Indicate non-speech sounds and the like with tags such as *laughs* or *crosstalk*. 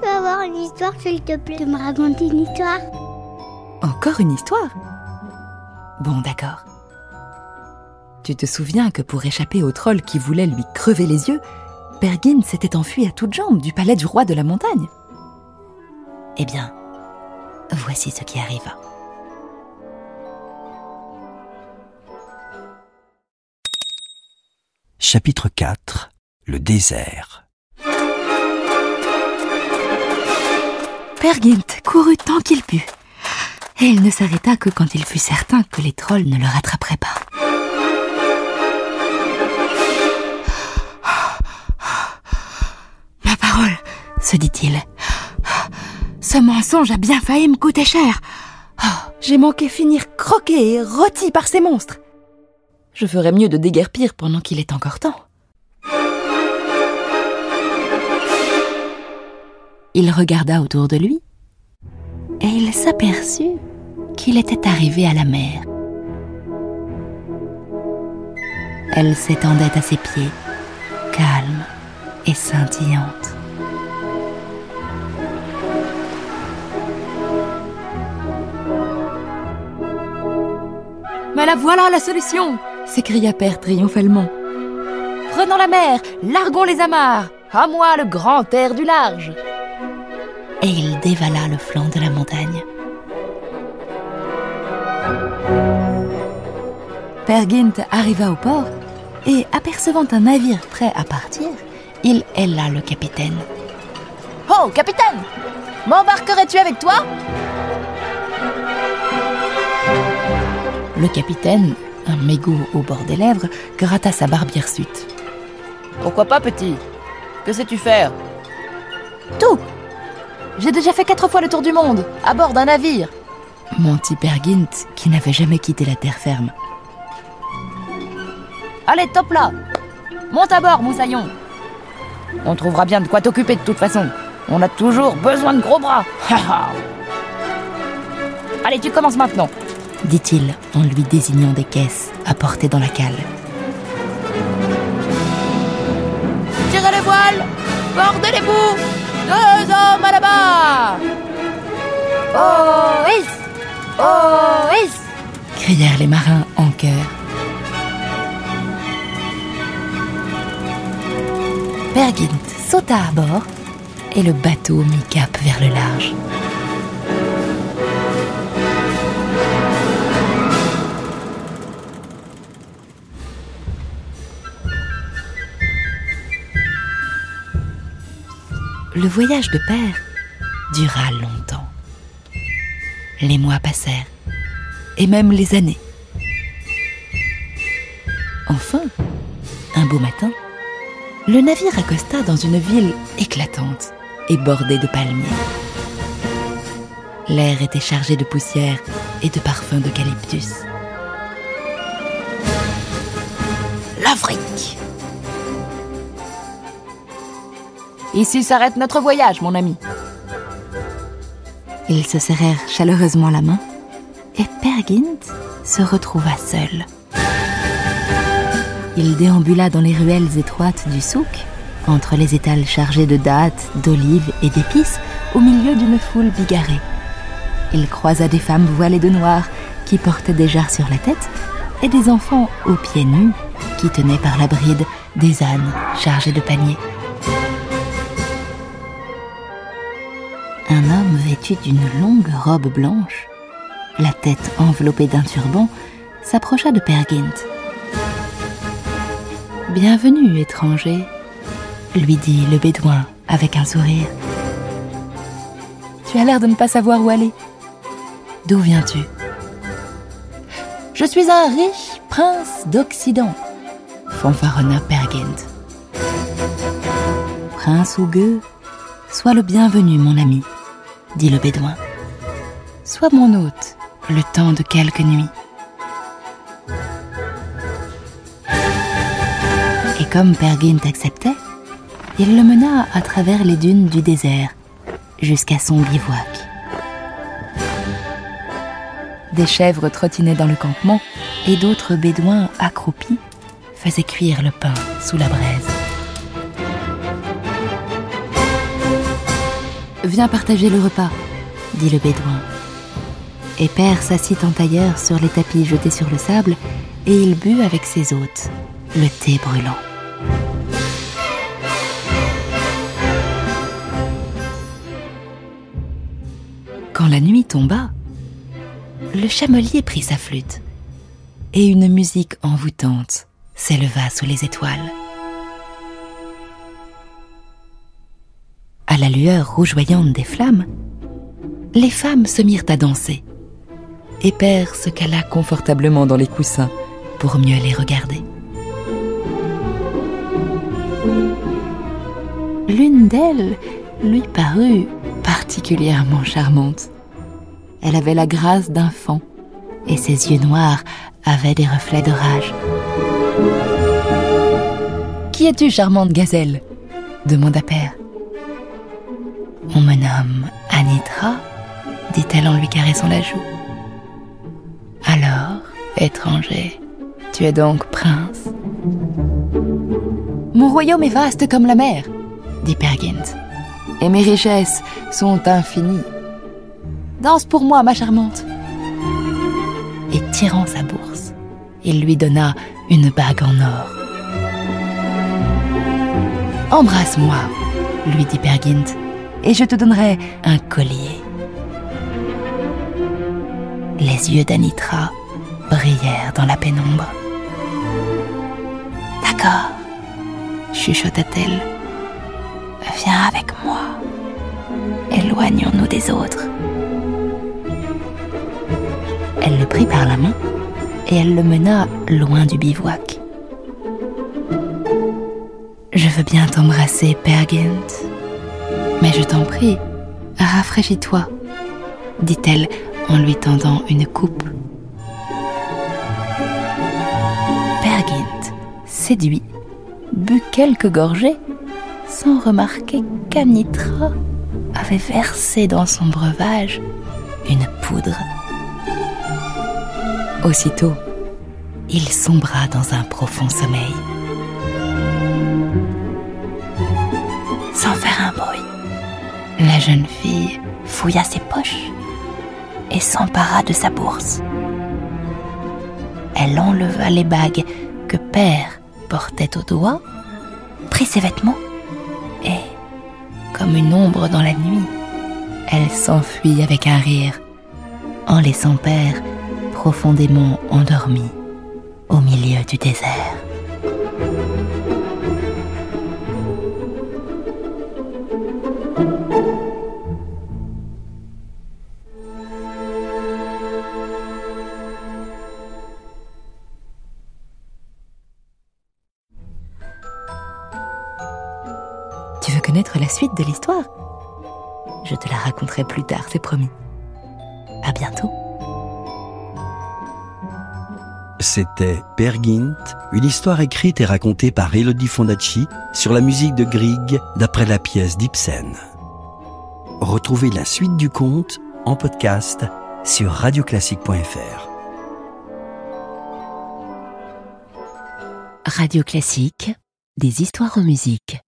Peux avoir une histoire, s'il te plaît, de me raconter une histoire? Encore une histoire? Bon, d'accord. Tu te souviens que pour échapper au troll qui voulait lui crever les yeux, Pergine s'était enfui à toutes jambes du palais du roi de la montagne? Eh bien, voici ce qui arriva. Chapitre 4 Le désert. Pergint courut tant qu'il put. Et il ne s'arrêta que quand il fut certain que les trolls ne le rattraperaient pas. Ma parole, se dit-il. Ce mensonge a bien failli me coûter cher. Oh, J'ai manqué finir croqué et rôti par ces monstres. Je ferais mieux de déguerpir pendant qu'il est encore temps. Il regarda autour de lui et il s'aperçut qu'il était arrivé à la mer. Elle s'étendait à ses pieds, calme et scintillante. Mais la voilà la solution s'écria Père triomphalement. Prenons la mer, larguons les amarres, à moi le grand air du large. Et il dévala le flanc de la montagne. Père Gint arriva au port et, apercevant un navire prêt à partir, il héla le capitaine. Oh, capitaine M'embarquerais-tu avec toi? Le capitaine, un mégot au bord des lèvres, gratta sa barbe hirsute. Pourquoi pas, petit? Que sais-tu faire? Tout J'ai déjà fait quatre fois le tour du monde, à bord d'un navire. mentit Père Gint, qui n'avait jamais quitté la terre ferme. Allez, top là Monte à bord, moussaillon On trouvera bien de quoi t'occuper de toute façon. On a toujours besoin de gros bras. *laughs* Allez, tu commences maintenant. dit-il en lui désignant des caisses apportées dans la cale. Tirez les voiles Bordez les bouts Deux hommes à la barre Oh, is Oh, is crièrent les marins en chœur. Pergint sauta à bord et le bateau mit cap vers le large. Le voyage de père dura longtemps. Les mois passèrent, et même les années. Enfin, un beau matin, le navire accosta dans une ville éclatante et bordée de palmiers. L'air était chargé de poussière et de parfums d'eucalyptus. L'Afrique Ici s'arrête notre voyage, mon ami. Ils se serrèrent chaleureusement la main et Pergint se retrouva seul. Il déambula dans les ruelles étroites du souk, entre les étals chargés de dattes, d'olives et d'épices, au milieu d'une foule bigarrée. Il croisa des femmes voilées de noir qui portaient des jarres sur la tête et des enfants aux pieds nus qui tenaient par la bride des ânes chargés de paniers. D'une longue robe blanche, la tête enveloppée d'un turban, s'approcha de Pergint. Bienvenue, étranger, lui dit le bédouin avec un sourire. Tu as l'air de ne pas savoir où aller. D'où viens-tu Je suis un riche prince d'Occident, fanfaronna Pergint. prince ou gueux, sois le bienvenu, mon ami, dit le bédouin. Sois mon hôte le temps de quelques nuits. Et comme Pergint acceptait, il le mena à travers les dunes du désert jusqu'à son bivouac. Des chèvres trottinaient dans le campement et d'autres bédouins accroupis faisaient cuire le pain sous la braise. Viens partager le repas, dit le bédouin. Et Père s'assit en tailleur sur les tapis jetés sur le sable et il but avec ses hôtes le thé brûlant. Quand la nuit tomba, le chamelier prit sa flûte et une musique envoûtante s'éleva sous les étoiles. À la lueur rougeoyante des flammes, les femmes se mirent à danser et Père se cala confortablement dans les coussins pour mieux les regarder. L'une d'elles lui parut particulièrement charmante. Elle avait la grâce d'un faon et ses yeux noirs avaient des reflets de rage. Qui es-tu, charmante gazelle? demanda Père. On me nomme Anitra, dit-elle en lui caressant la joue. Alors, étranger, tu es donc prince? Mon royaume est vaste comme la mer, dit Pergint, et mes richesses sont infinies. Danse pour moi, ma charmante. Et tirant sa bourse, il lui donna une bague en or. Embrasse-moi, lui dit Pergint, et je te donnerai un collier. Les yeux d'Anitra brillèrent dans la pénombre. D'accord, chuchota-t-elle. Viens avec moi. Éloignons-nous des autres. Elle le prit par la main et elle le mena loin du bivouac. Je veux bien t'embrasser, Pergint, mais je t'en prie, rafraîchis-toi, dit-elle en lui tendant une coupe. Pergint, séduit, but quelques gorgées sans remarquer qu'Anitra avait versé dans son breuvage une poudre. Aussitôt, il sombra dans un profond sommeil. La jeune fille fouilla ses poches et s'empara de sa bourse. Elle enleva les bagues que Père portait au doigt, prit ses vêtements et, comme une ombre dans la nuit, elle s'enfuit avec un rire, en laissant Père profondément endormi au milieu du désert. Connaître la suite de l'histoire Je te la raconterai plus tard, c'est promis. À bientôt. C'était Pergint, une histoire écrite et racontée par Elodie Fondacci sur la musique de Grieg d'après la pièce d'Ibsen. Retrouvez la suite du conte en podcast sur radioclassique.fr. Radio Classique, des histoires en musique.